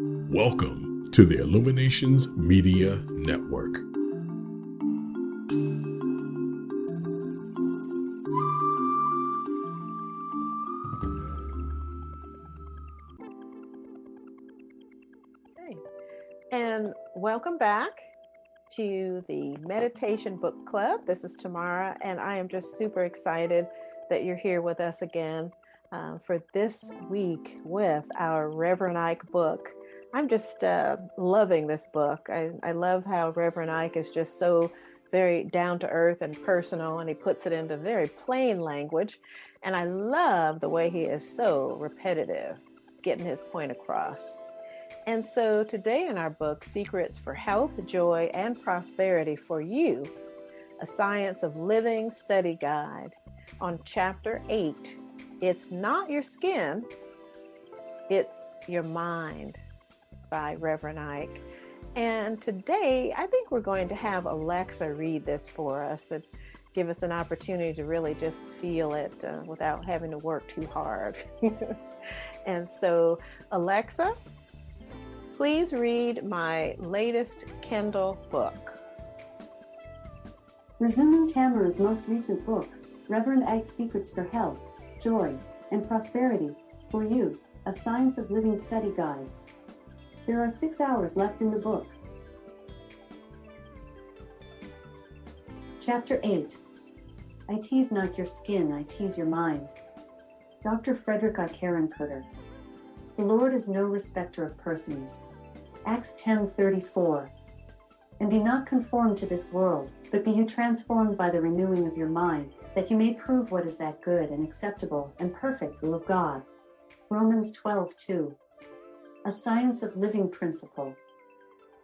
Welcome to the Illuminations Media Network. Okay. And welcome back to the Meditation Book Club. This is Tamara, and I am just super excited that you're here with us again uh, for this week with our Reverend Ike book. I'm just uh, loving this book. I, I love how Reverend Ike is just so very down to earth and personal, and he puts it into very plain language. And I love the way he is so repetitive, getting his point across. And so today in our book, Secrets for Health, Joy, and Prosperity for You, a Science of Living Study Guide, on chapter 8, it's not your skin, it's your mind by Reverend Ike. And today, I think we're going to have Alexa read this for us and give us an opportunity to really just feel it uh, without having to work too hard. and so, Alexa, please read my latest Kindle book. Resuming Tamara's most recent book, Reverend Ike's Secrets for Health, Joy, and Prosperity for You, a Science of Living Study Guide there are six hours left in the book. Chapter 8 I tease not your skin, I tease your mind. Dr. Frederick Eikerenkoetter. The Lord is no respecter of persons. Acts 10:34. And be not conformed to this world, but be you transformed by the renewing of your mind, that you may prove what is that good and acceptable and perfect will of God. Romans 12:2 a science of living principle.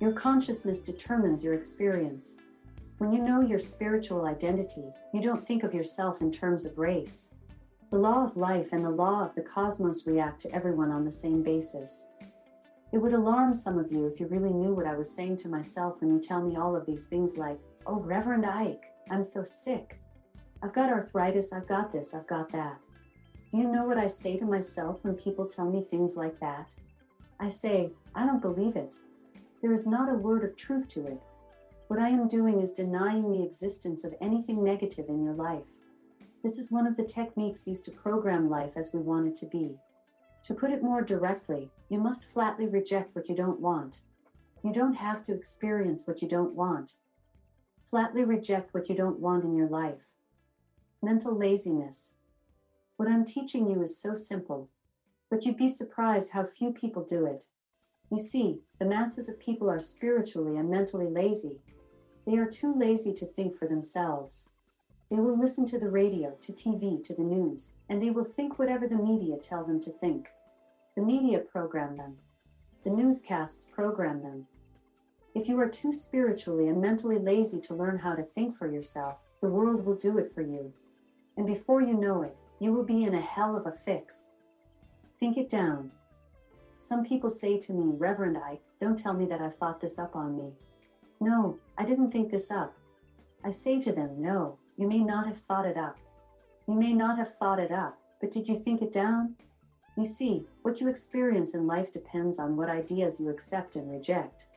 Your consciousness determines your experience. When you know your spiritual identity, you don't think of yourself in terms of race. The law of life and the law of the cosmos react to everyone on the same basis. It would alarm some of you if you really knew what I was saying to myself when you tell me all of these things like, Oh, Reverend Ike, I'm so sick. I've got arthritis, I've got this, I've got that. Do you know what I say to myself when people tell me things like that? I say, I don't believe it. There is not a word of truth to it. What I am doing is denying the existence of anything negative in your life. This is one of the techniques used to program life as we want it to be. To put it more directly, you must flatly reject what you don't want. You don't have to experience what you don't want. Flatly reject what you don't want in your life. Mental laziness. What I'm teaching you is so simple but you'd be surprised how few people do it. You see, the masses of people are spiritually and mentally lazy. They are too lazy to think for themselves. They will listen to the radio, to TV, to the news, and they will think whatever the media tell them to think. The media program them. The newscasts program them. If you are too spiritually and mentally lazy to learn how to think for yourself, the world will do it for you. And before you know it, you will be in a hell of a fix Think it down. Some people say to me, Reverend Ike, don't tell me that I've thought this up on me. No, I didn't think this up. I say to them, No, you may not have thought it up. You may not have thought it up, but did you think it down? You see, what you experience in life depends on what ideas you accept and reject.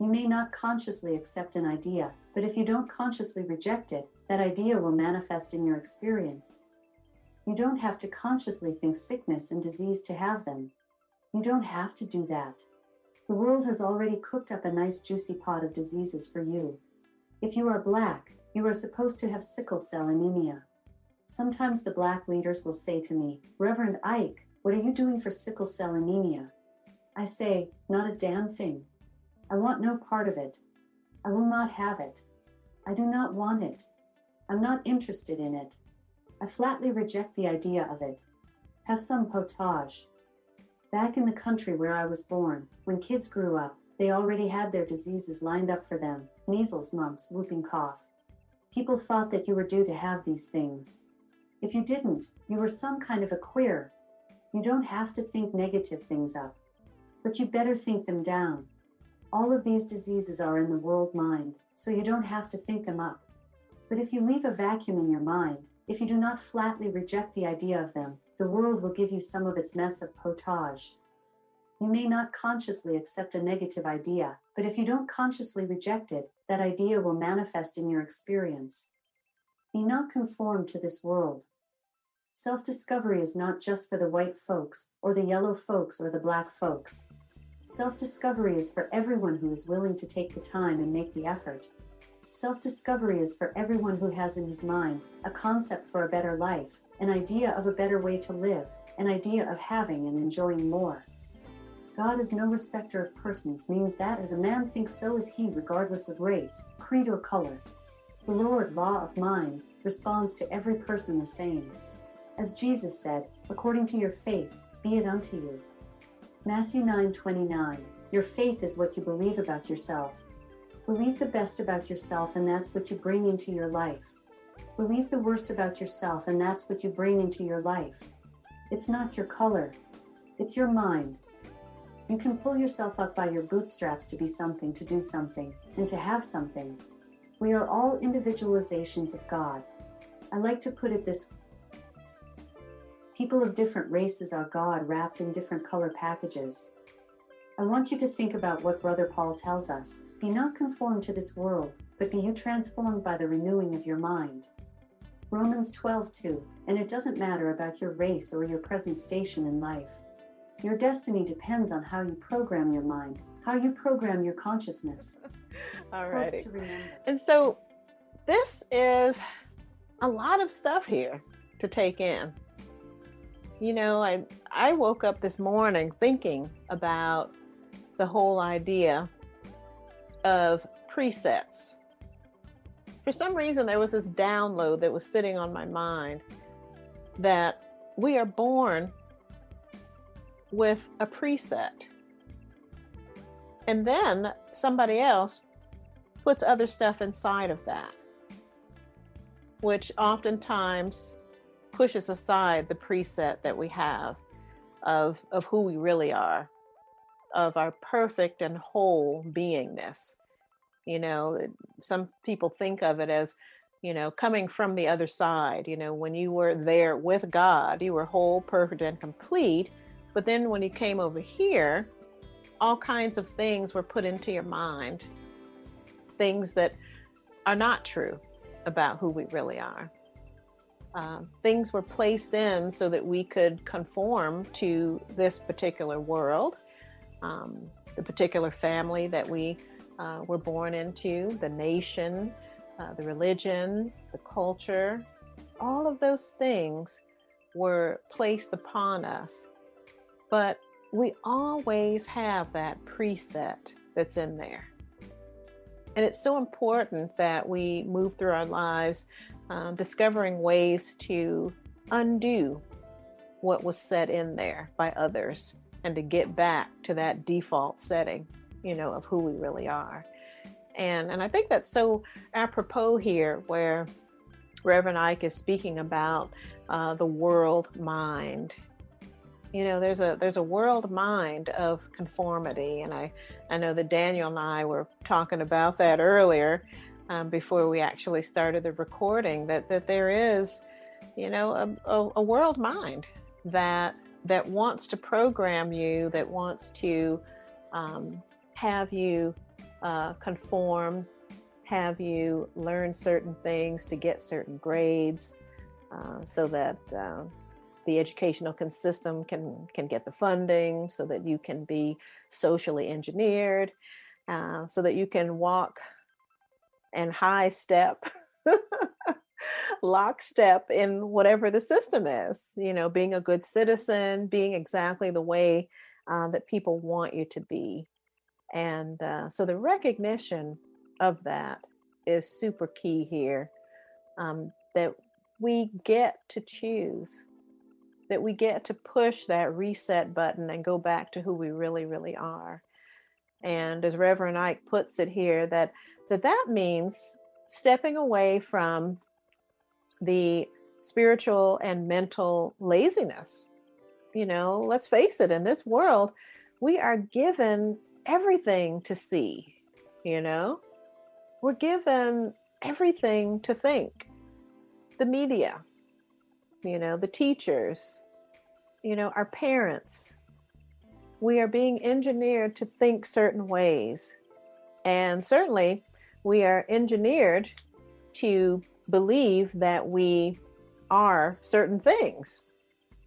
You may not consciously accept an idea, but if you don't consciously reject it, that idea will manifest in your experience. You don't have to consciously think sickness and disease to have them. You don't have to do that. The world has already cooked up a nice juicy pot of diseases for you. If you are black, you are supposed to have sickle cell anemia. Sometimes the black leaders will say to me, Reverend Ike, what are you doing for sickle cell anemia? I say, not a damn thing. I want no part of it. I will not have it. I do not want it. I'm not interested in it. I flatly reject the idea of it. Have some potage. Back in the country where I was born, when kids grew up, they already had their diseases lined up for them measles, mumps, whooping cough. People thought that you were due to have these things. If you didn't, you were some kind of a queer. You don't have to think negative things up, but you better think them down. All of these diseases are in the world mind, so you don't have to think them up. But if you leave a vacuum in your mind, if you do not flatly reject the idea of them, the world will give you some of its mess of potage. You may not consciously accept a negative idea, but if you don't consciously reject it, that idea will manifest in your experience. Be not conformed to this world. Self discovery is not just for the white folks, or the yellow folks, or the black folks. Self discovery is for everyone who is willing to take the time and make the effort. Self discovery is for everyone who has in his mind a concept for a better life, an idea of a better way to live, an idea of having and enjoying more. God is no respecter of persons means that as a man thinks, so is he, regardless of race, creed, or color. The Lord, law of mind, responds to every person the same. As Jesus said, according to your faith, be it unto you. Matthew 9 29. Your faith is what you believe about yourself. Believe the best about yourself, and that's what you bring into your life. Believe the worst about yourself, and that's what you bring into your life. It's not your color, it's your mind, you can pull yourself up by your bootstraps to be something, to do something, and to have something. We are all individualizations of God. I like to put it this People of different races are God wrapped in different color packages. I want you to think about what Brother Paul tells us Be not conformed to this world, but be you transformed by the renewing of your mind. Romans 12 2. And it doesn't matter about your race or your present station in life. Your destiny depends on how you program your mind, how you program your consciousness. All right. And so this is a lot of stuff here to take in. You know, I I woke up this morning thinking about the whole idea of presets. For some reason there was this download that was sitting on my mind that we are born with a preset. And then somebody else puts other stuff inside of that, which oftentimes pushes aside the preset that we have of, of who we really are, of our perfect and whole beingness. You know, some people think of it as, you know, coming from the other side. You know, when you were there with God, you were whole, perfect, and complete but then when you came over here, all kinds of things were put into your mind, things that are not true about who we really are. Um, things were placed in so that we could conform to this particular world, um, the particular family that we uh, were born into, the nation, uh, the religion, the culture. All of those things were placed upon us but we always have that preset that's in there. And it's so important that we move through our lives um, discovering ways to undo what was set in there by others and to get back to that default setting, you know, of who we really are. And, and I think that's so apropos here, where Reverend Ike is speaking about uh, the world mind you know there's a there's a world mind of conformity and i i know that daniel and i were talking about that earlier um, before we actually started the recording that that there is you know a, a, a world mind that that wants to program you that wants to um, have you uh, conform have you learn certain things to get certain grades uh, so that uh, the educational system can can get the funding so that you can be socially engineered uh, so that you can walk and high step lockstep in whatever the system is you know being a good citizen being exactly the way uh, that people want you to be and uh, so the recognition of that is super key here um, that we get to choose that we get to push that reset button and go back to who we really, really are. And as Reverend Ike puts it here, that that, that means stepping away from the spiritual and mental laziness. You know, let's face it, in this world, we are given everything to see, you know, we're given everything to think. The media, you know, the teachers, you know, our parents, we are being engineered to think certain ways. And certainly, we are engineered to believe that we are certain things.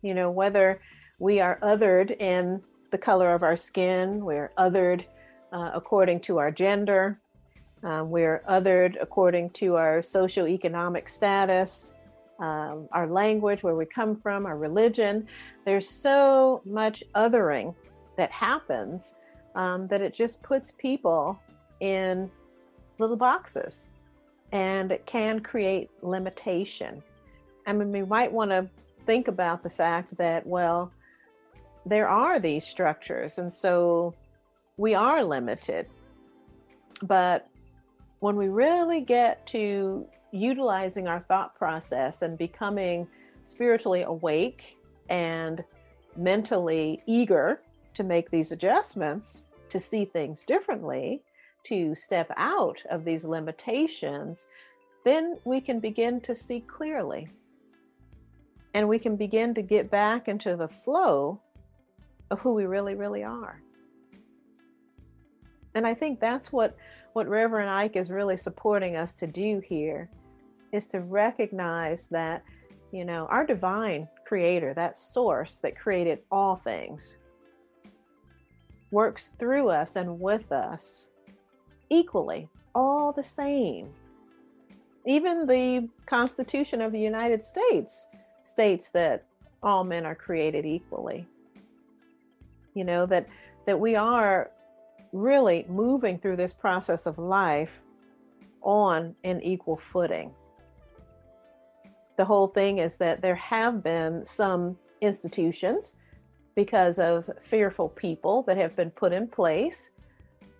You know, whether we are othered in the color of our skin, we're othered uh, according to our gender, uh, we're othered according to our socioeconomic status, um, our language, where we come from, our religion. There's so much othering that happens um, that it just puts people in little boxes and it can create limitation. I mean, we might want to think about the fact that, well, there are these structures, and so we are limited. But when we really get to utilizing our thought process and becoming spiritually awake and mentally eager to make these adjustments, to see things differently, to step out of these limitations, then we can begin to see clearly. And we can begin to get back into the flow of who we really, really are. And I think that's what, what Reverend Ike is really supporting us to do here is to recognize that, you know, our divine creator, that source that created all things, works through us and with us equally, all the same. Even the Constitution of the United States states that all men are created equally. You know, that that we are really moving through this process of life on an equal footing. The whole thing is that there have been some institutions because of fearful people that have been put in place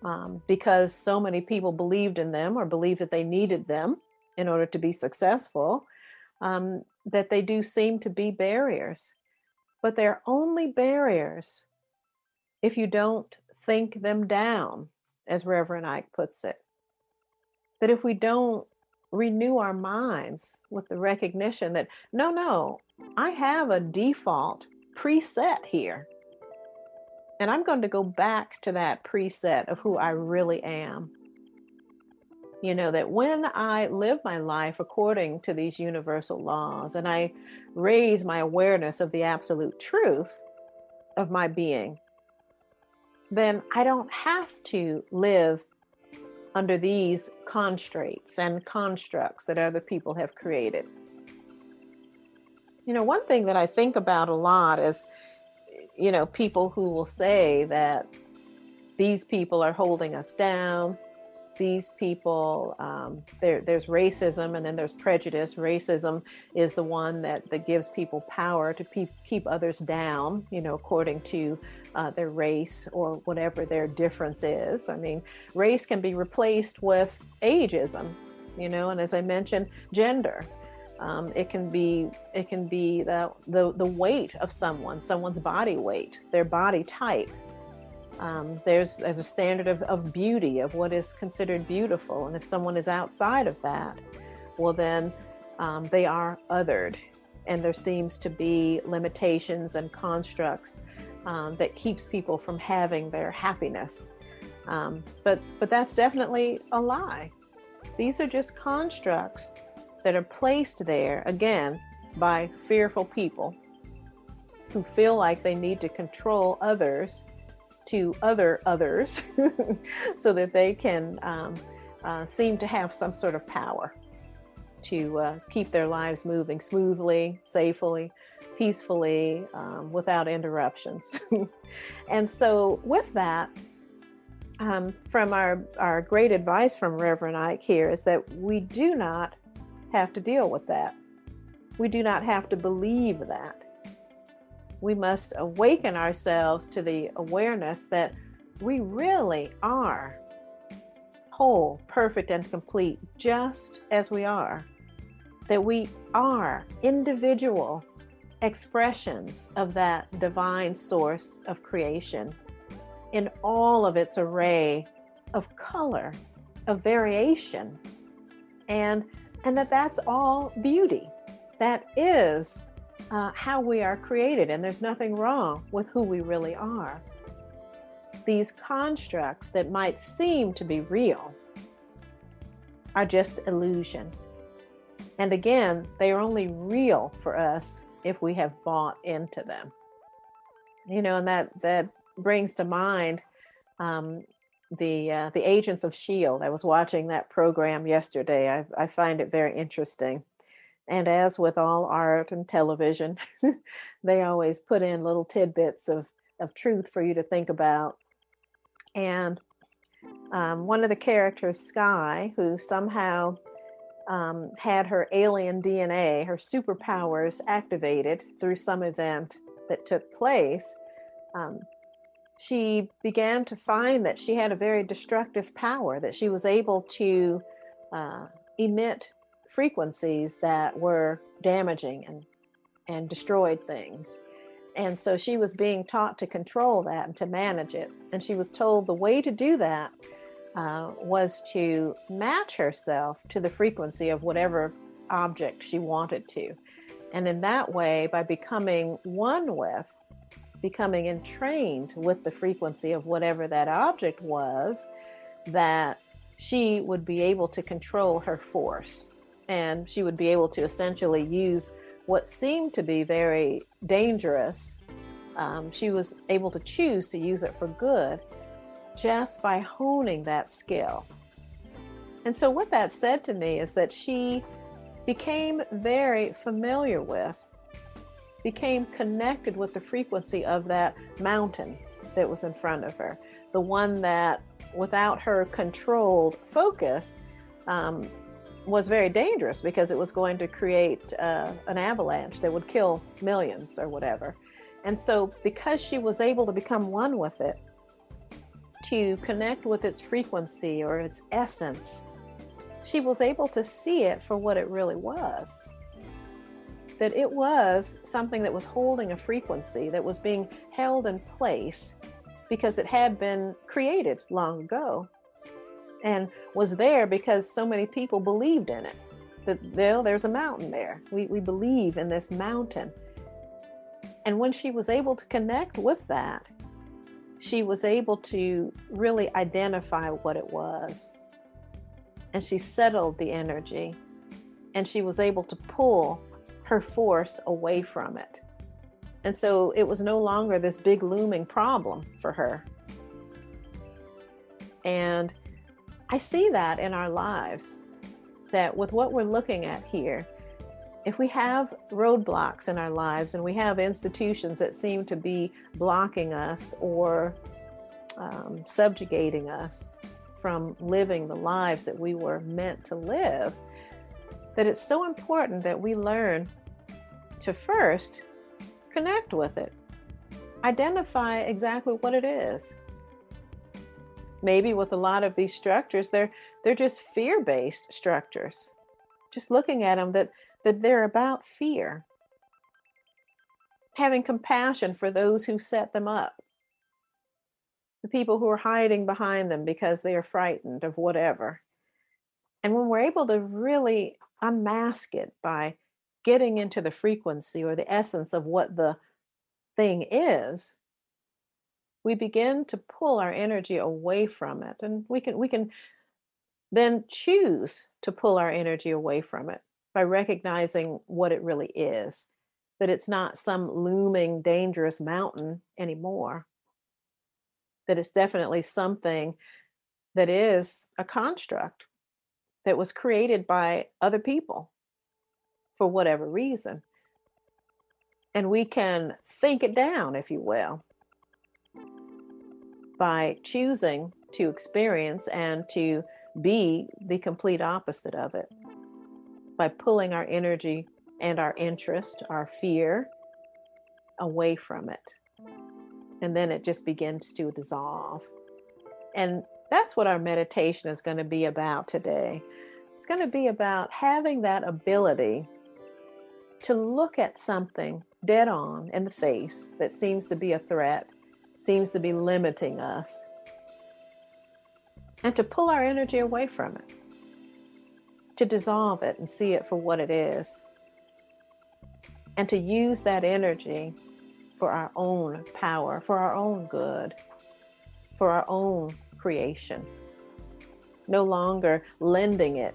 um, because so many people believed in them or believed that they needed them in order to be successful, um, that they do seem to be barriers. But they're only barriers if you don't think them down, as Reverend Ike puts it. That if we don't renew our minds with the recognition that, no, no, I have a default preset here. And I'm going to go back to that preset of who I really am. You know, that when I live my life according to these universal laws and I raise my awareness of the absolute truth of my being, then I don't have to live under these constraints and constructs that other people have created. You know, one thing that I think about a lot is you know, people who will say that these people are holding us down. These people, um, there, there's racism and then there's prejudice. Racism is the one that, that gives people power to pe- keep others down, you know, according to uh, their race or whatever their difference is. I mean, race can be replaced with ageism, you know, and as I mentioned, gender. Um, it can be it can be the, the the weight of someone, someone's body weight, their body type. Um, there's there's a standard of, of beauty of what is considered beautiful, and if someone is outside of that, well then um, they are othered, and there seems to be limitations and constructs um, that keeps people from having their happiness. Um, but but that's definitely a lie. These are just constructs that are placed there, again, by fearful people who feel like they need to control others to other others so that they can um, uh, seem to have some sort of power to uh, keep their lives moving smoothly, safely, peacefully, um, without interruptions. and so, with that, um, from our, our great advice from Reverend Ike here is that we do not have to deal with that. We do not have to believe that. We must awaken ourselves to the awareness that we really are whole, perfect, and complete, just as we are. That we are individual expressions of that divine source of creation in all of its array of color, of variation, and and that that's all beauty. That is uh, how we are created, and there's nothing wrong with who we really are. these constructs that might seem to be real are just illusion. And again, they are only real for us if we have bought into them. You know, and that that brings to mind um, the uh, the Agents of Shield. I was watching that program yesterday. I, I find it very interesting. And as with all art and television, they always put in little tidbits of, of truth for you to think about. And um, one of the characters, Skye who somehow um, had her alien DNA, her superpowers activated through some event that took place, um, she began to find that she had a very destructive power, that she was able to uh, emit frequencies that were damaging and, and destroyed things. And so she was being taught to control that and to manage it. And she was told the way to do that uh, was to match herself to the frequency of whatever object she wanted to. And in that way, by becoming one with, becoming entrained with the frequency of whatever that object was, that she would be able to control her force and she would be able to essentially use what seemed to be very dangerous. Um, she was able to choose to use it for good just by honing that skill. And so, what that said to me is that she became very familiar with, became connected with the frequency of that mountain that was in front of her, the one that, without her controlled focus, um, was very dangerous because it was going to create uh, an avalanche that would kill millions or whatever. And so, because she was able to become one with it, to connect with its frequency or its essence, she was able to see it for what it really was. That it was something that was holding a frequency that was being held in place because it had been created long ago and was there because so many people believed in it. That well, there's a mountain there. We, we believe in this mountain. And when she was able to connect with that, she was able to really identify what it was. And she settled the energy and she was able to pull her force away from it. And so it was no longer this big looming problem for her. And I see that in our lives, that with what we're looking at here, if we have roadblocks in our lives and we have institutions that seem to be blocking us or um, subjugating us from living the lives that we were meant to live, that it's so important that we learn to first connect with it, identify exactly what it is, maybe with a lot of these structures they're they're just fear-based structures. Just looking at them that that they're about fear. Having compassion for those who set them up. The people who are hiding behind them because they are frightened of whatever. And when we're able to really unmask it by getting into the frequency or the essence of what the thing is we begin to pull our energy away from it and we can we can then choose to pull our energy away from it by recognizing what it really is that it's not some looming dangerous mountain anymore. That it's definitely something that is a construct that was created by other people for whatever reason and we can think it down if you will by choosing to experience and to be the complete opposite of it by pulling our energy and our interest, our fear away from it. And then it just begins to dissolve. And that's what our meditation is going to be about today. It's going to be about having that ability to look at something dead on in the face that seems to be a threat seems to be limiting us and to pull our energy away from it, to dissolve it and see it for what it is, and to use that energy for our own power, for our own good, for our own creation, no longer lending it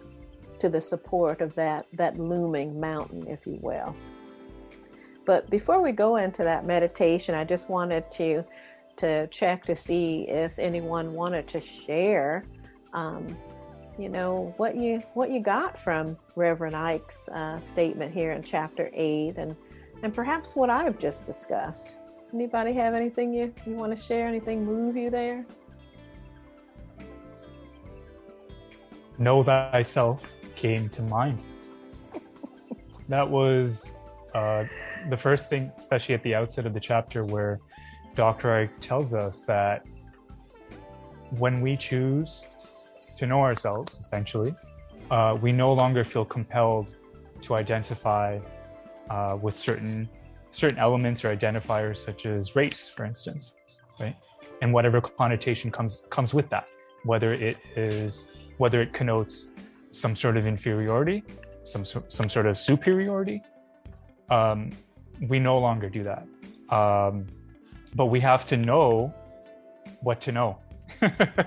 to the support of that, that looming mountain, if you will. But before we go into that meditation, I just wanted to to check to see if anyone wanted to share, um, you know, what you what you got from Reverend Ike's uh, statement here in chapter eight, and and perhaps what I've just discussed. Anybody have anything you, you want to share? Anything move you there? Know thyself came to mind. that was uh, the first thing, especially at the outset of the chapter, where Dr. Ike tells us that when we choose to know ourselves, essentially, uh, we no longer feel compelled to identify uh, with certain certain elements or identifiers, such as race, for instance, right? And whatever connotation comes comes with that, whether it is whether it connotes some sort of inferiority, some some sort of superiority. Um, we no longer do that, um, but we have to know what to know,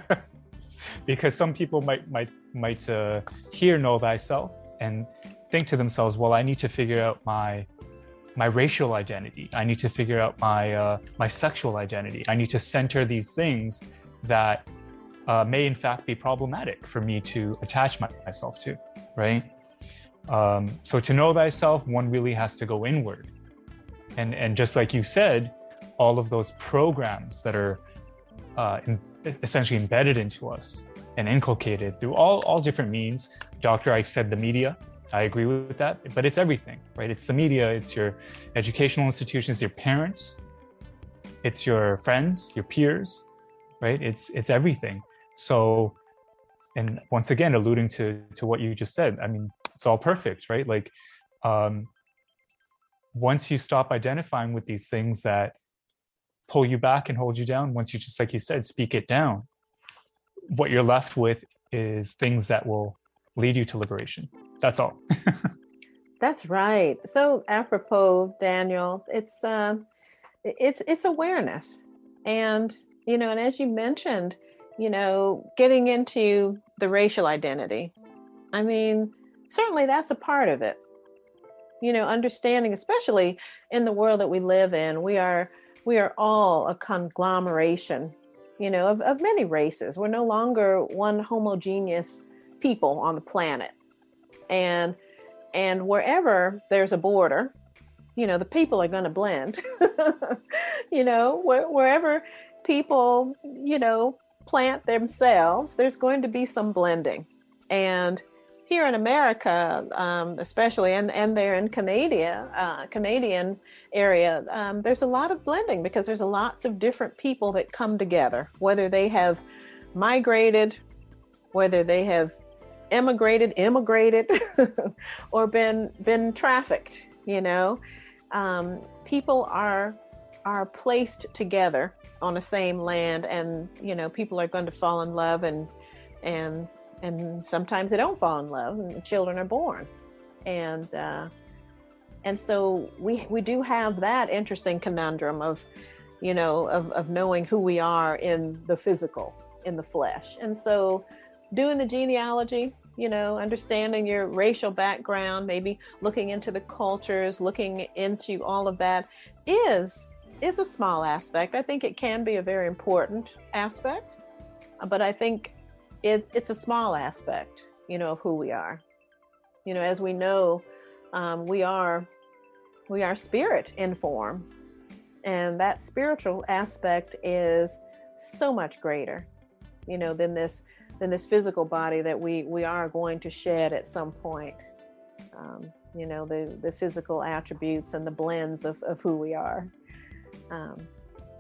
because some people might might might uh, hear "know thyself" and think to themselves, "Well, I need to figure out my my racial identity. I need to figure out my uh, my sexual identity. I need to center these things that uh, may in fact be problematic for me to attach my, myself to, right? Um, so to know thyself, one really has to go inward, and and just like you said, all of those programs that are uh, in, essentially embedded into us and inculcated through all all different means. Dr. Ike said the media. I agree with that, but it's everything, right? It's the media, it's your educational institutions, your parents, it's your friends, your peers, right? It's it's everything. So, and once again, alluding to to what you just said, I mean, it's all perfect, right? Like, um, once you stop identifying with these things that pull you back and hold you down, once you just like you said, speak it down, what you're left with is things that will lead you to liberation. That's all. That's right. So apropos, Daniel, it's uh, it's it's awareness, and you know, and as you mentioned, you know, getting into the racial identity. I mean, certainly that's a part of it. You know, understanding, especially in the world that we live in, we are we are all a conglomeration, you know, of, of many races. We're no longer one homogeneous people on the planet. And and wherever there's a border, you know, the people are going to blend. you know, wh- wherever people, you know, plant themselves, there's going to be some blending. And here in America, um, especially, and, and there in Canada, uh, Canadian area, um, there's a lot of blending because there's lots of different people that come together, whether they have migrated, whether they have immigrated, immigrated, or been been trafficked. You know, um, people are are placed together on the same land and you know people are going to fall in love and and and sometimes they don't fall in love and children are born. And uh, and so we we do have that interesting conundrum of you know of, of knowing who we are in the physical in the flesh. And so doing the genealogy you know understanding your racial background maybe looking into the cultures looking into all of that is is a small aspect. I think it can be a very important aspect, but I think it, it's a small aspect, you know, of who we are. You know, as we know, um, we are we are spirit in form, and that spiritual aspect is so much greater, you know, than this than this physical body that we we are going to shed at some point. Um, you know, the the physical attributes and the blends of, of who we are. Um,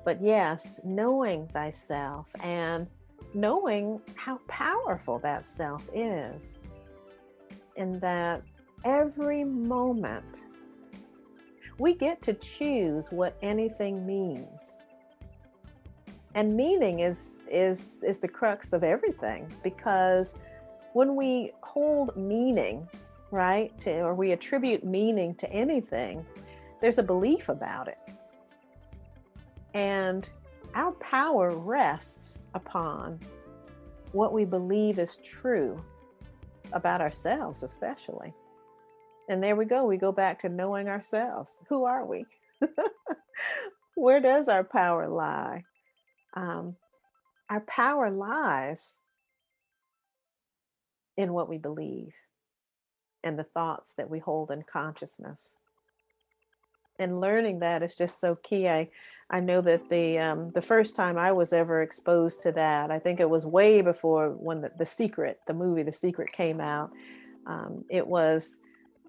but yes, knowing thyself and knowing how powerful that self is, in that every moment we get to choose what anything means. And meaning is is is the crux of everything because when we hold meaning, right, to, or we attribute meaning to anything, there's a belief about it. And our power rests upon what we believe is true about ourselves, especially. And there we go. We go back to knowing ourselves. Who are we? Where does our power lie? Um, our power lies in what we believe and the thoughts that we hold in consciousness. And learning that is just so key. I, I know that the um, the first time I was ever exposed to that, I think it was way before when the, the Secret, the movie The Secret, came out. Um, it was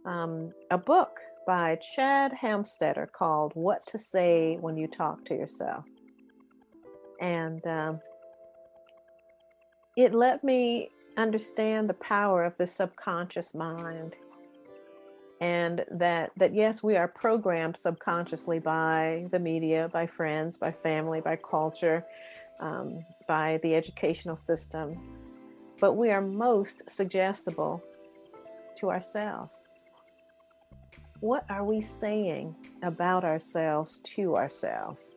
um, a book by Shad Helmstetter called "What to Say When You Talk to Yourself," and um, it let me understand the power of the subconscious mind and that that yes we are programmed subconsciously by the media by friends by family by culture um, by the educational system but we are most suggestible to ourselves. What are we saying about ourselves to ourselves?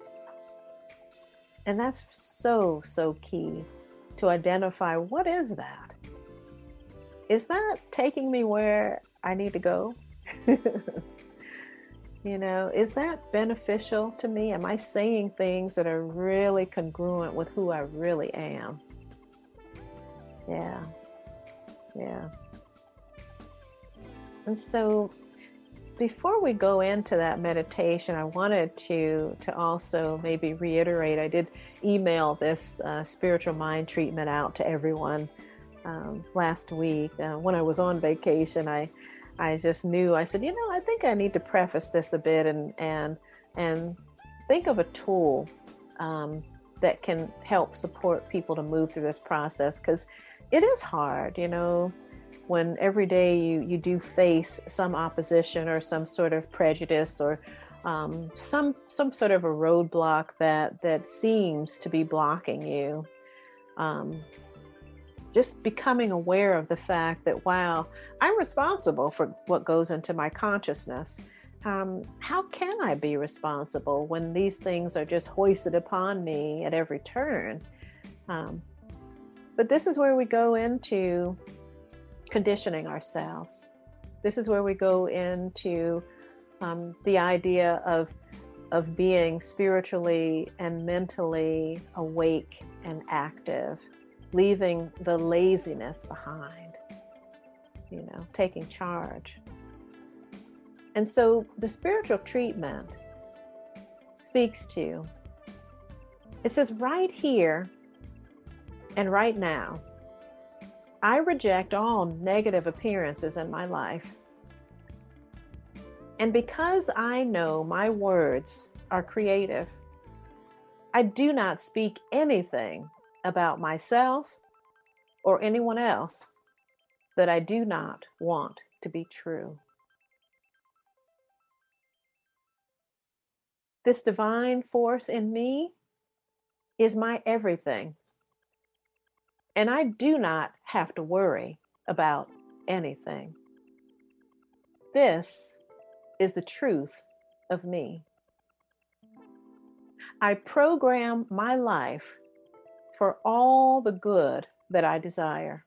And that's so so key to identify what is that. Is that taking me where I need to go? you know, is that beneficial to me? Am I saying things that are really congruent with who I really am? Yeah. Yeah. And so before we go into that meditation, I wanted to to also maybe reiterate. I did email this uh, spiritual mind treatment out to everyone um, last week uh, when I was on vacation. I I just knew. I said, you know, I think I need to preface this a bit and and and think of a tool um, that can help support people to move through this process because it is hard, you know. When every day you, you do face some opposition or some sort of prejudice or um, some some sort of a roadblock that that seems to be blocking you, um, just becoming aware of the fact that, wow, I'm responsible for what goes into my consciousness. Um, how can I be responsible when these things are just hoisted upon me at every turn? Um, but this is where we go into conditioning ourselves. This is where we go into um, the idea of of being spiritually and mentally awake and active leaving the laziness behind, you know, taking charge. And so the spiritual treatment speaks to you. it says, right here and right now, I reject all negative appearances in my life. And because I know my words are creative, I do not speak anything about myself or anyone else that I do not want to be true. This divine force in me is my everything. And I do not have to worry about anything. This is the truth of me. I program my life for all the good that I desire.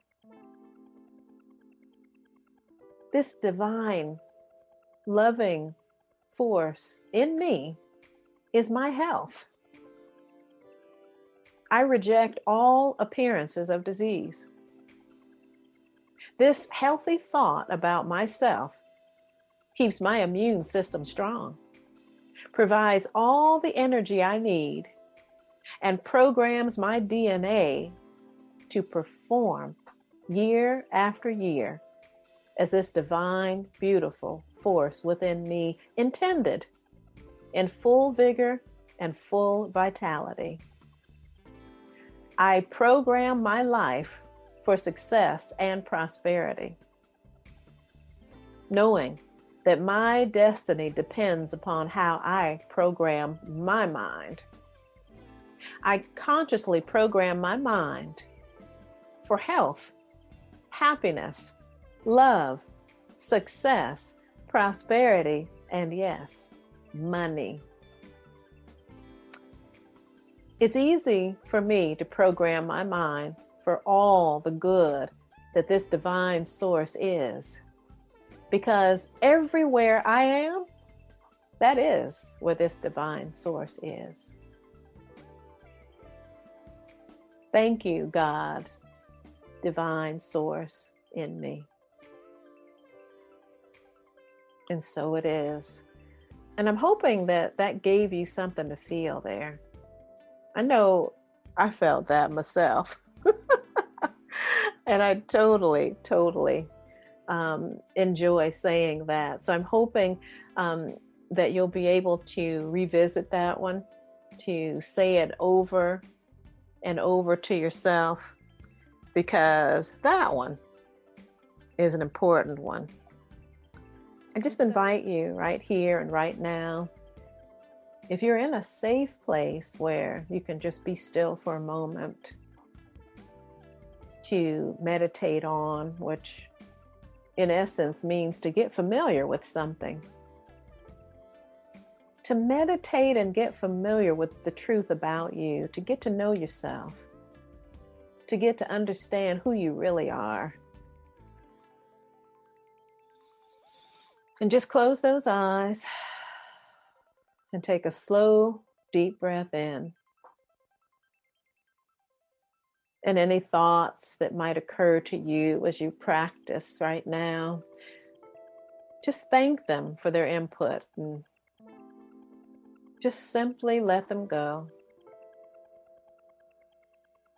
This divine, loving force in me is my health. I reject all appearances of disease. This healthy thought about myself keeps my immune system strong, provides all the energy I need and programs my DNA to perform year after year as this divine, beautiful force within me intended in full vigor and full vitality. I program my life for success and prosperity, knowing that my destiny depends upon how I program my mind. I consciously program my mind for health, happiness, love, success, prosperity, and yes, money. It's easy for me to program my mind for all the good that this divine source is. Because everywhere I am, that is where this divine source is. Thank you, God, divine source in me. And so it is. And I'm hoping that that gave you something to feel there. I know I felt that myself. and I totally, totally um, enjoy saying that. So I'm hoping um, that you'll be able to revisit that one, to say it over and over to yourself, because that one is an important one. I just invite you right here and right now. If you're in a safe place where you can just be still for a moment to meditate on, which in essence means to get familiar with something. To meditate and get familiar with the truth about you, to get to know yourself, to get to understand who you really are. And just close those eyes and take a slow, deep breath in. And any thoughts that might occur to you as you practice right now, just thank them for their input and just simply let them go.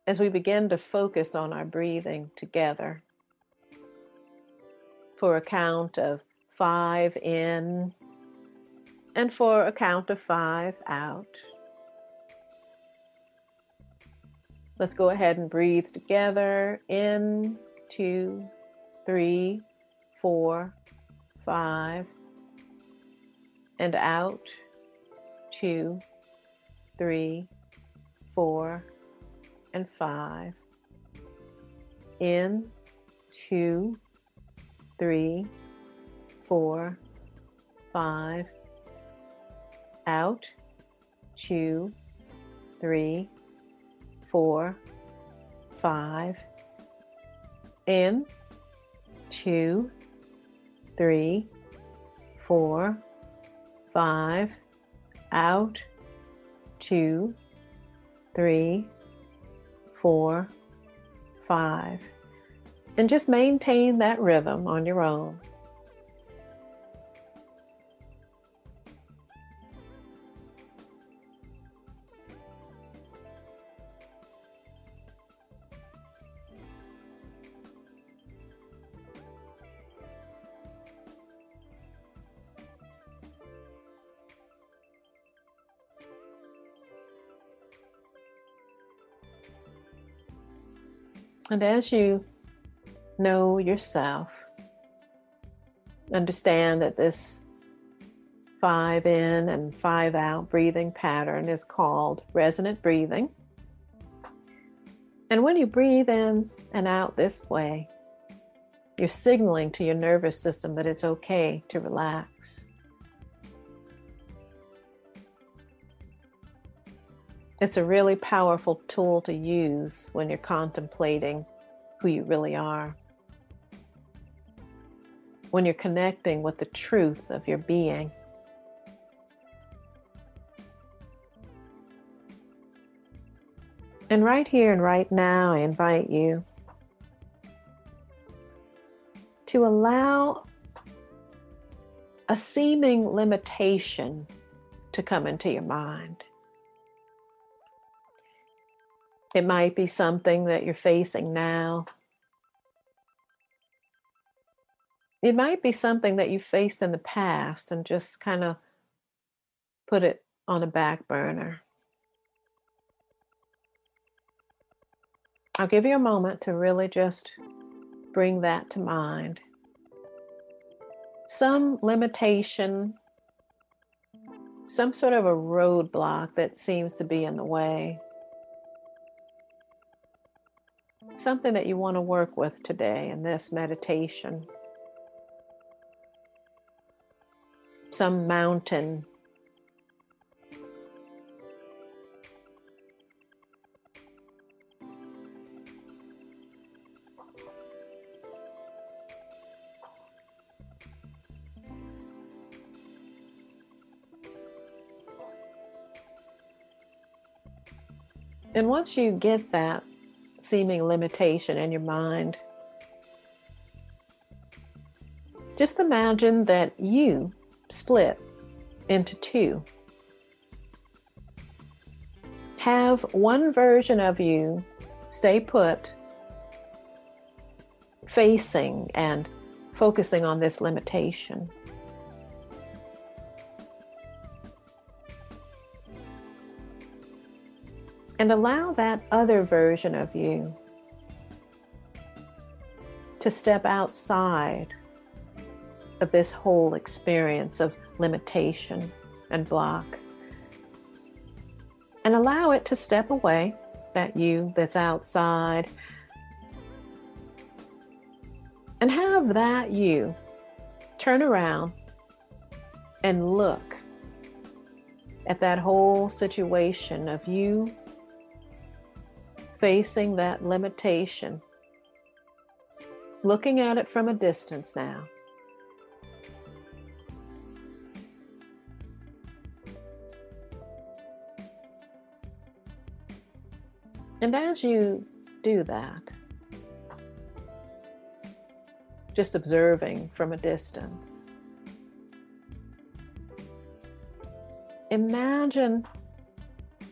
As we begin to focus on our breathing together for a count of five in, and for a count of five out. Let's go ahead and breathe together. In, two, three, four, five, and out. Two, three, four, and five. In, two, three, four, five, out, two, three, four, five, in, two, three, four, five, out, two, three, four, five. And just maintain that rhythm on your own. And as you know yourself, understand that this five in and five out breathing pattern is called resonant breathing. And when you breathe in and out this way, you're signaling to your nervous system that it's okay to relax. It's a really powerful tool to use when you're contemplating who you really are. When you're connecting with the truth of your being. And right here and right now, I invite you to allow a seeming limitation to come into your mind. It might be something that you're facing now. It might be something that you faced in the past and just kind of put it on a back burner. I'll give you a moment to really just bring that to mind. Some limitation, some sort of a roadblock that seems to be in the way. something that you want to work with today in this meditation. Some mountain. And once you get that seeming limitation in your mind, just imagine that you split into two. Have one version of you stay put, facing and focusing on this limitation. And allow that other version of you to step outside of this whole experience of limitation and block. And allow it to step away, that you that's outside, and have that you turn around and look at that whole situation of you facing that limitation, looking at it from a distance now. And as you do that, just observing from a distance, imagine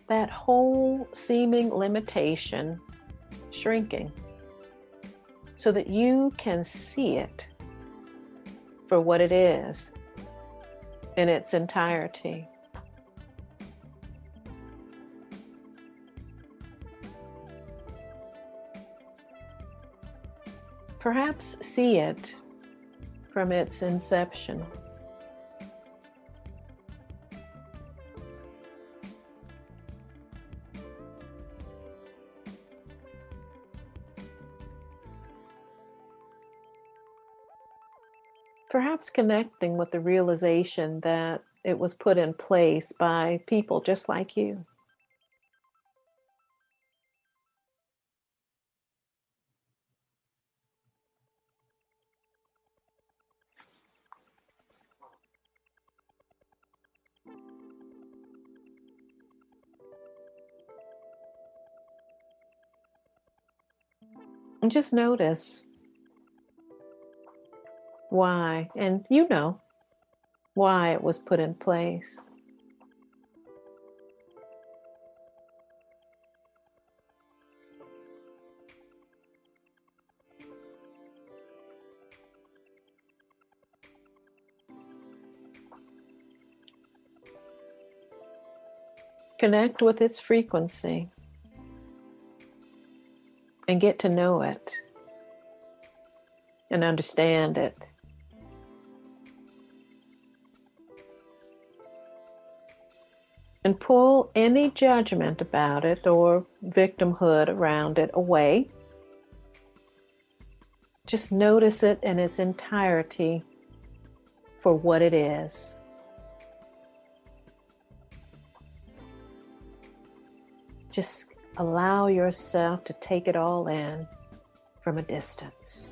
that whole seeming limitation shrinking so that you can see it for what it is in its entirety. Perhaps see it from its inception. Perhaps connecting with the realization that it was put in place by people just like you. And just notice why, and you know why it was put in place. Connect with its frequency and get to know it and understand it. And pull any judgment about it or victimhood around it away. Just notice it in its entirety for what it is. Just allow yourself to take it all in from a distance,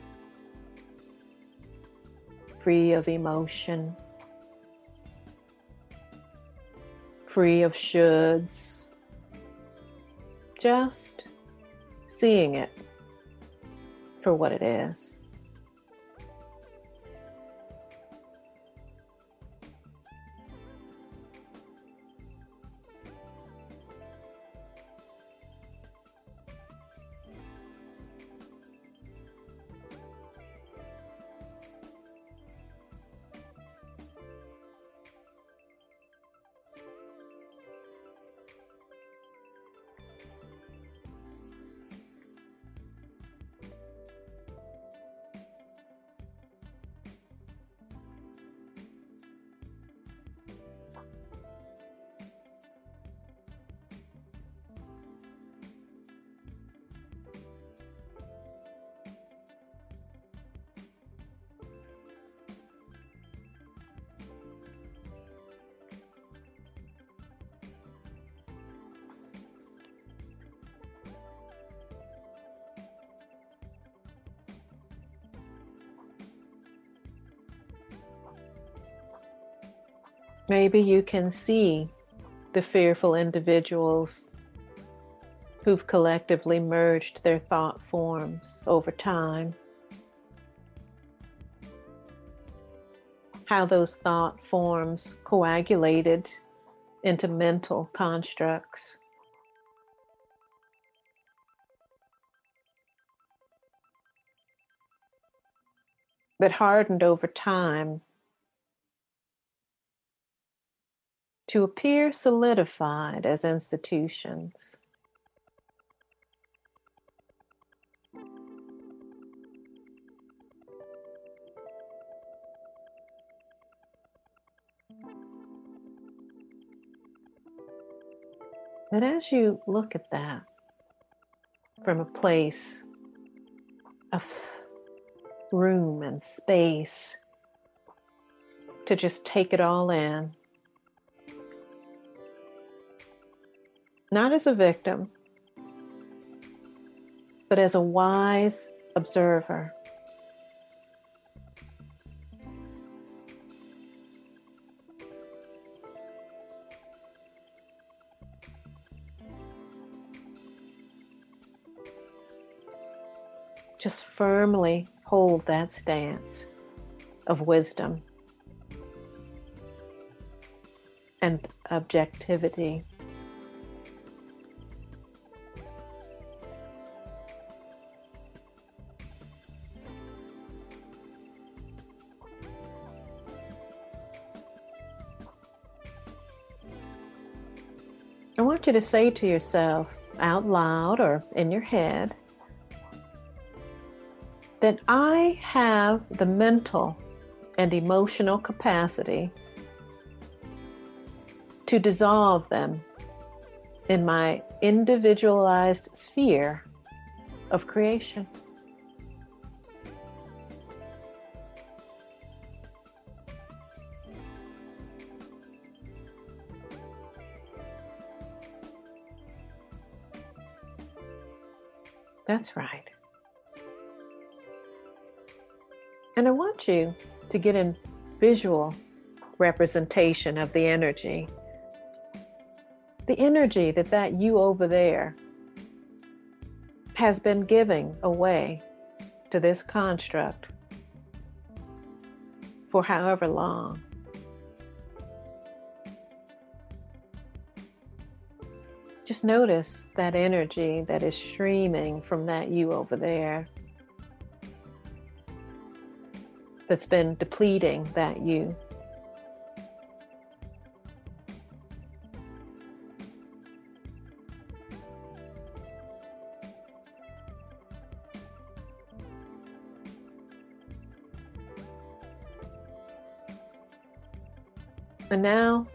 free of emotion free of shoulds. Just seeing it for what it is. Maybe you can see the fearful individuals who've collectively merged their thought forms over time. How those thought forms coagulated into mental constructs. That hardened over time to appear solidified as institutions. And as you look at that from a place of room and space to just take it all in, not as a victim, but as a wise observer. Just firmly hold that stance of wisdom and objectivity. You to say to yourself out loud or in your head that I have the mental and emotional capacity to dissolve them in my individualized sphere of creation. That's right. And I want you to get a visual representation of the energy. The energy that that you over there has been giving away to this construct for however long. Notice that energy that is streaming from that you over there that's been depleting that you. And now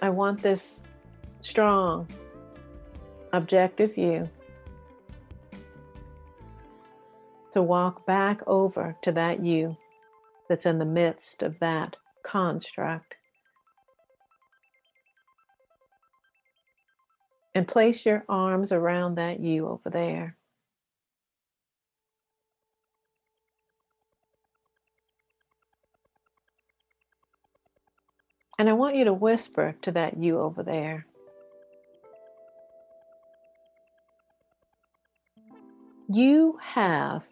I want this strong, objective view to walk back over to that you that's in the midst of that construct. And place your arms around that you over there. And I want you to whisper to that you over there. You have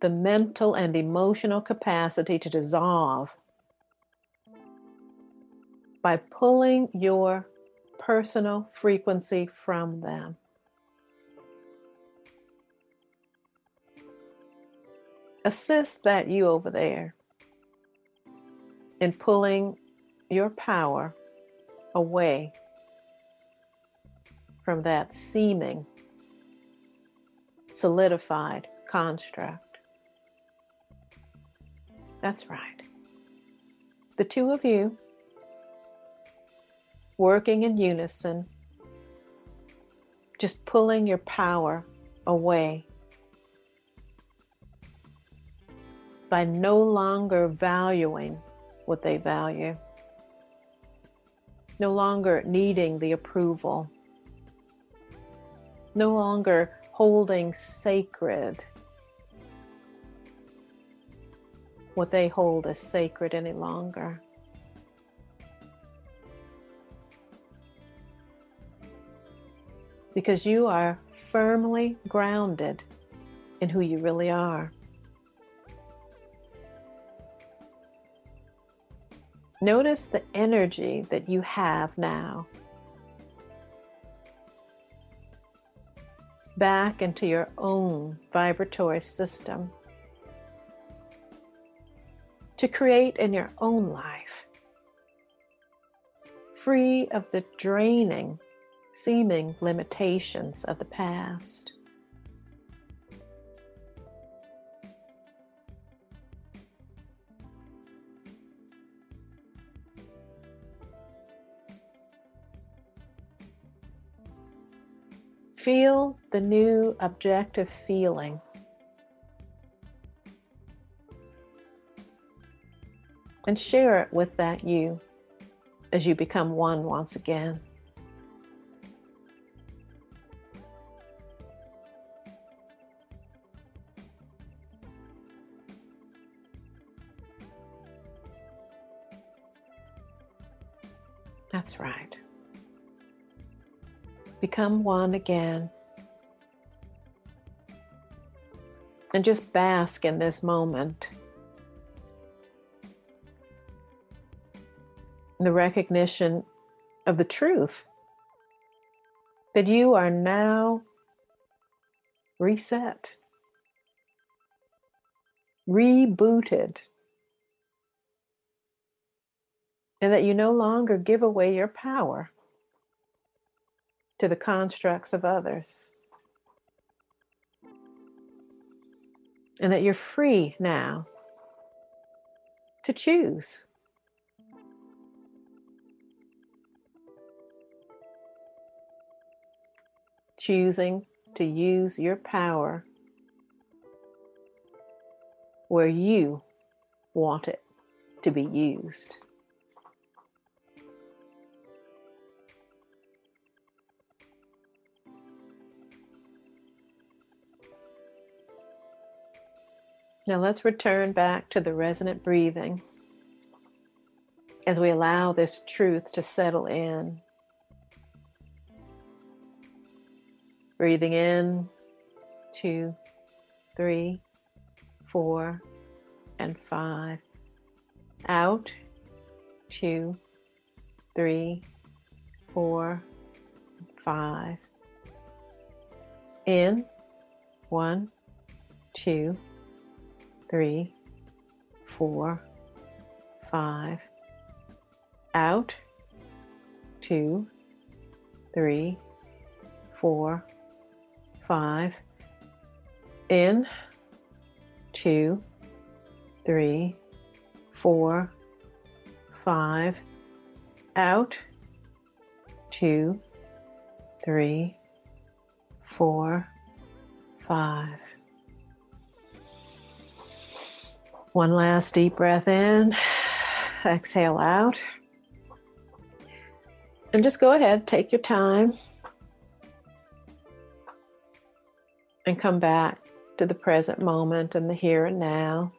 the mental and emotional capacity to dissolve by pulling your personal frequency from them. Assist that you over there in pulling your power away from that seeming solidified construct. That's right. The two of you working in unison, just pulling your power away by no longer valuing what they value, no longer needing the approval, no longer holding sacred what they hold as sacred any longer. Because you are firmly grounded in who you really are. Notice the energy that you have now. Back into your own vibratory system to create in your own life, free of the draining, seeming limitations of the past. Feel the new objective feeling. And share it with that you as you become one once again. That's right become one again. And just bask in this moment. The recognition of the truth that you are now reset, rebooted, and that you no longer give away your power to the constructs of others. And that you're free now to choose. Choosing to use your power where you want it to be used. Now let's return back to the resonant breathing as we allow this truth to settle in. Breathing in, two, three, four, and five. Out, two, three, four, five. In, one, two three, four, five. Out, two, three, four, five. In, two, three, four, five. Out, two, three, four, five. One last deep breath in, exhale out. And just go ahead, take your time, and come back to the present moment and the here and now.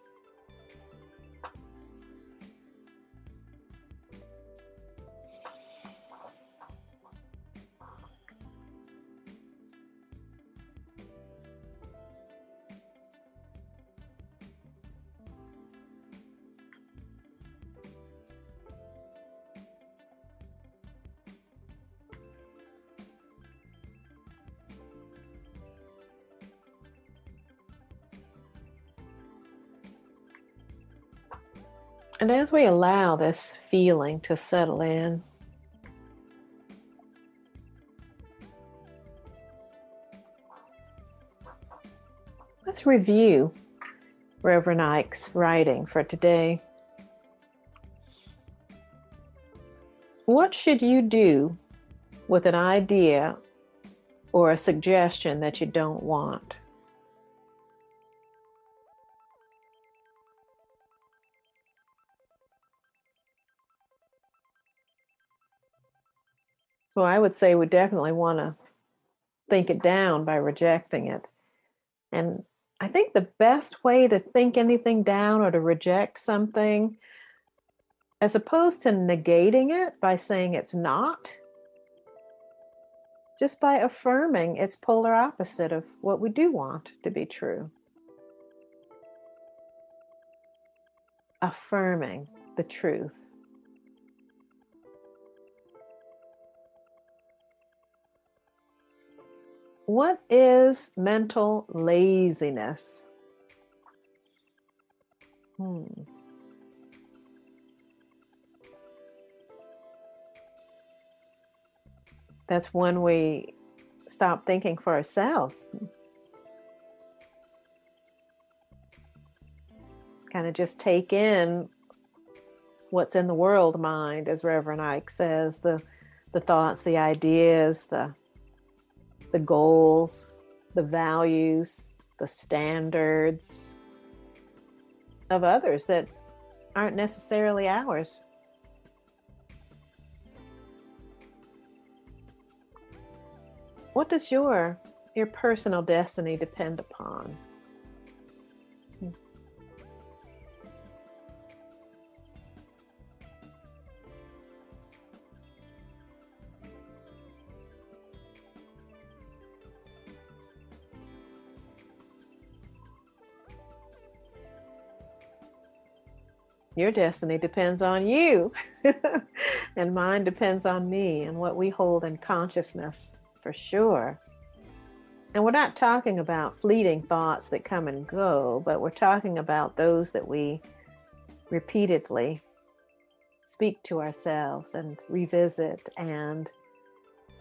As we allow this feeling to settle in, let's review Reverend Ike's writing for today. What should you do with an idea or a suggestion that you don't want? Well, I would say we definitely want to think it down by rejecting it. And I think the best way to think anything down or to reject something, as opposed to negating it by saying it's not, just by affirming its polar opposite of what we do want to be true. Affirming the truth. What is mental laziness? Hmm. That's when we stop thinking for ourselves. Kind of just take in what's in the world mind, as Reverend Ike says, the the thoughts, the ideas, the the goals, the values, the standards of others that aren't necessarily ours. What does your your personal destiny depend upon? Your destiny depends on you, and mine depends on me and what we hold in consciousness for sure. And we're not talking about fleeting thoughts that come and go, but we're talking about those that we repeatedly speak to ourselves and revisit and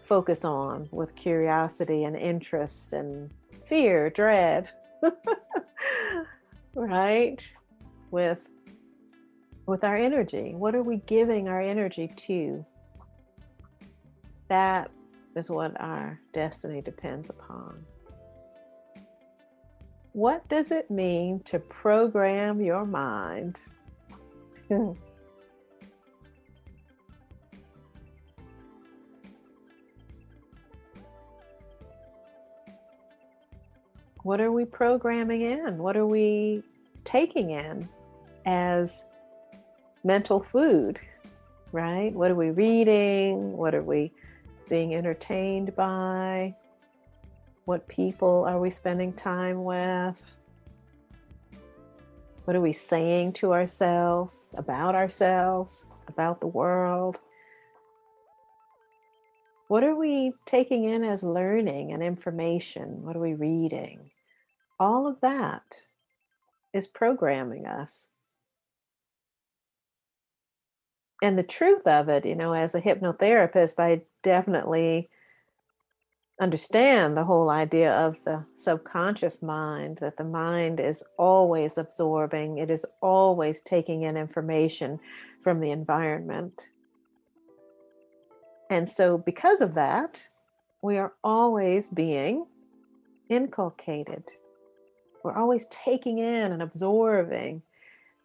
focus on with curiosity and interest and fear, dread. right? With with our energy? What are we giving our energy to? That is what our destiny depends upon. What does it mean to program your mind? what are we programming in? What are we taking in as mental food, right? What are we reading? What are we being entertained by? What people are we spending time with? What are we saying to ourselves about ourselves, about the world? What are we taking in as learning and information? What are we reading? All of that is programming us and the truth of it, you know, as a hypnotherapist, I definitely understand the whole idea of the subconscious mind, that the mind is always absorbing, it is always taking in information from the environment. And so, because of that, we are always being inculcated. We're always taking in and absorbing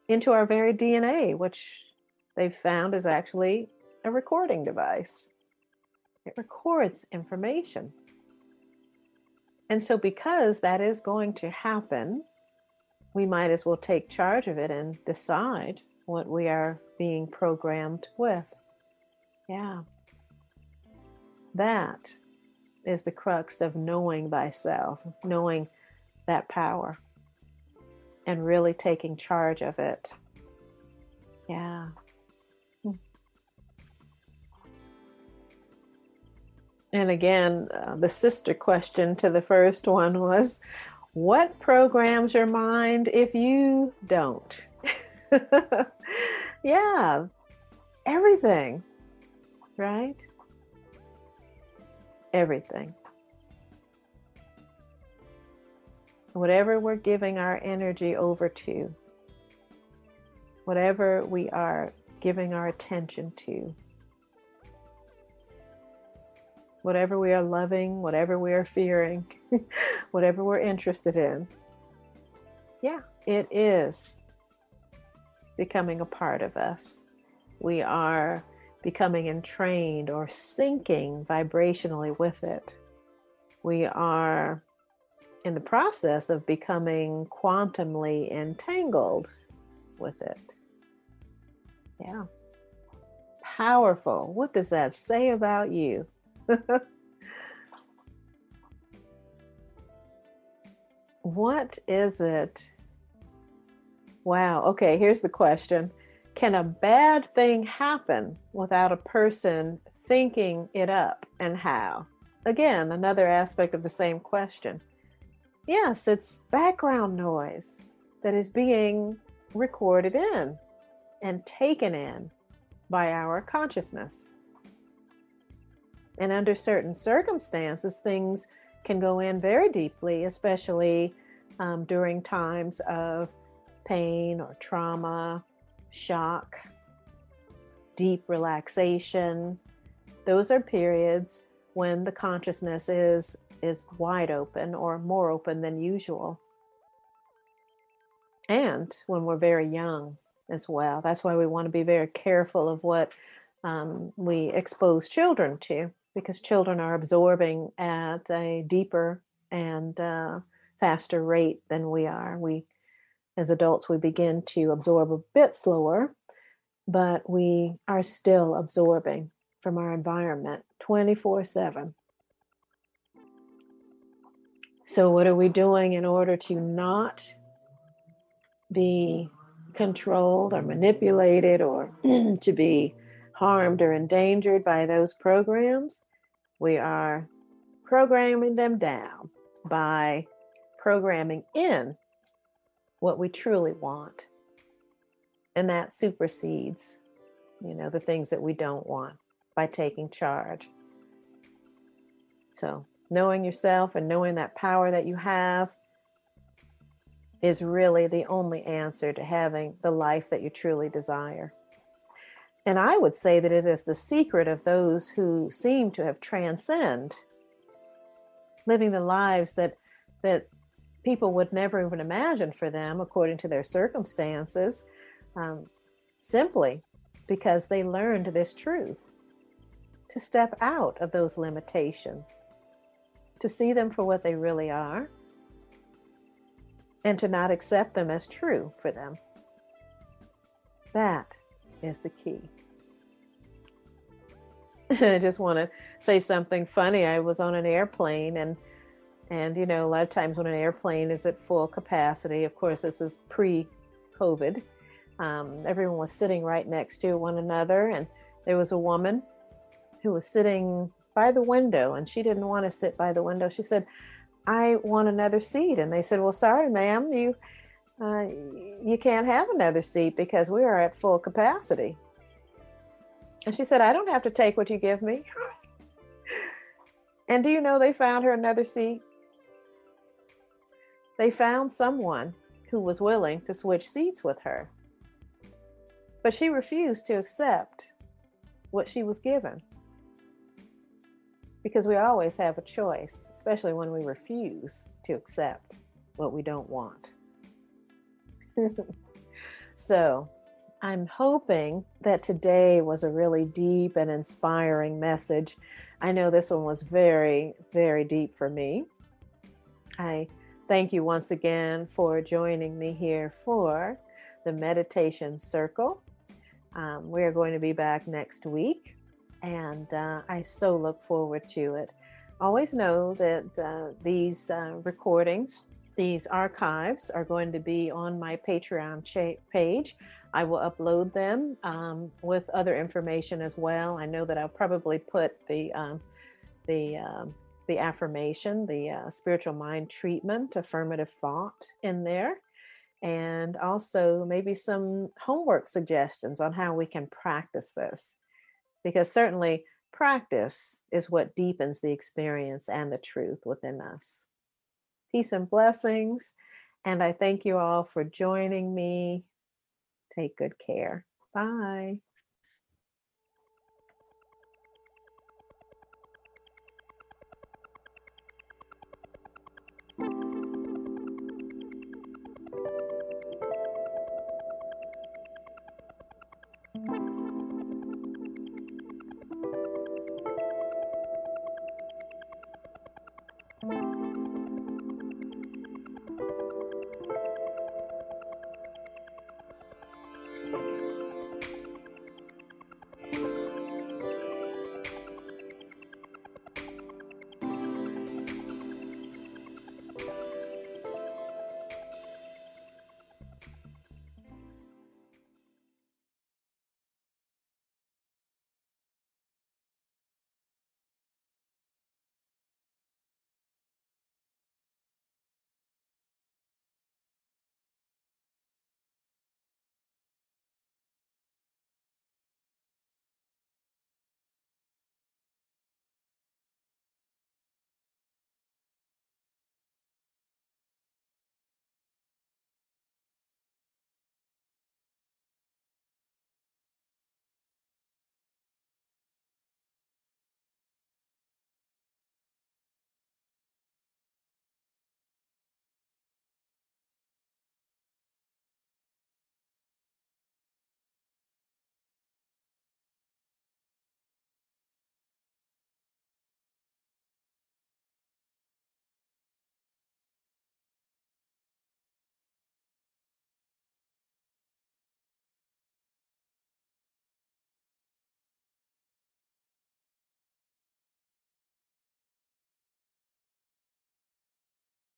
into our very DNA, which they've found is actually a recording device. It records information. And so, because that is going to happen, we might as well take charge of it and decide what we are being programmed with. Yeah. That is the crux of knowing thyself, knowing that power, and really taking charge of it. Yeah. And again, uh, the sister question to the first one was what programs your mind if you don't? yeah, everything, right? Everything. Whatever we're giving our energy over to, whatever we are giving our attention to whatever we are loving, whatever we are fearing, whatever we're interested in. Yeah, it is becoming a part of us. We are becoming entrained or syncing vibrationally with it. We are in the process of becoming quantumly entangled with it. Yeah. Powerful. What does that say about you? what is it? Wow. Okay, here's the question Can a bad thing happen without a person thinking it up and how? Again, another aspect of the same question. Yes, it's background noise that is being recorded in and taken in by our consciousness. And under certain circumstances, things can go in very deeply, especially um, during times of pain or trauma, shock, deep relaxation. Those are periods when the consciousness is is wide open or more open than usual. And when we're very young as well. That's why we want to be very careful of what um, we expose children to, because children are absorbing at a deeper and uh, faster rate than we are. We, as adults, we begin to absorb a bit slower, but we are still absorbing from our environment 24 7. So, what are we doing in order to not be controlled or manipulated or to be harmed or endangered by those programs? We are programming them down by programming in what we truly want. And that supersedes, you know, the things that we don't want by taking charge. So, knowing yourself and knowing that power that you have is really the only answer to having the life that you truly desire. And I would say that it is the secret of those who seem to have transcend living the lives that that people would never even imagine for them according to their circumstances, um, simply because they learned this truth to step out of those limitations, to see them for what they really are, and to not accept them as true for them. That is the key. I just want to say something funny. I was on an airplane and and you know, a lot of times when an airplane is at full capacity, of course, this is pre-COVID. Um, everyone was sitting right next to one another, and there was a woman who was sitting by the window, and she didn't want to sit by the window. She said, "I want another seat," and they said, "Well, sorry, ma'am, you uh, you can't have another seat because we are at full capacity." And she said, "I don't have to take what you give me." and do you know they found her another seat? They found someone who was willing to switch seats with her. But she refused to accept what she was given. Because we always have a choice, especially when we refuse to accept what we don't want. so, I'm hoping that today was a really deep and inspiring message. I know this one was very, very deep for me. I Thank you once again for joining me here for the Meditation Circle. Um, we are going to be back next week, and uh, I so look forward to it. Always know that uh, these uh, recordings, these archives, are going to be on my Patreon cha- page. I will upload them um, with other information as well. I know that I'll probably put the um, the um, the affirmation, the uh, spiritual mind treatment, affirmative thought in there, and also maybe some homework suggestions on how we can practice this. Because certainly practice is what deepens the experience and the truth within us. Peace and blessings. And I thank you all for joining me. Take good care. Bye.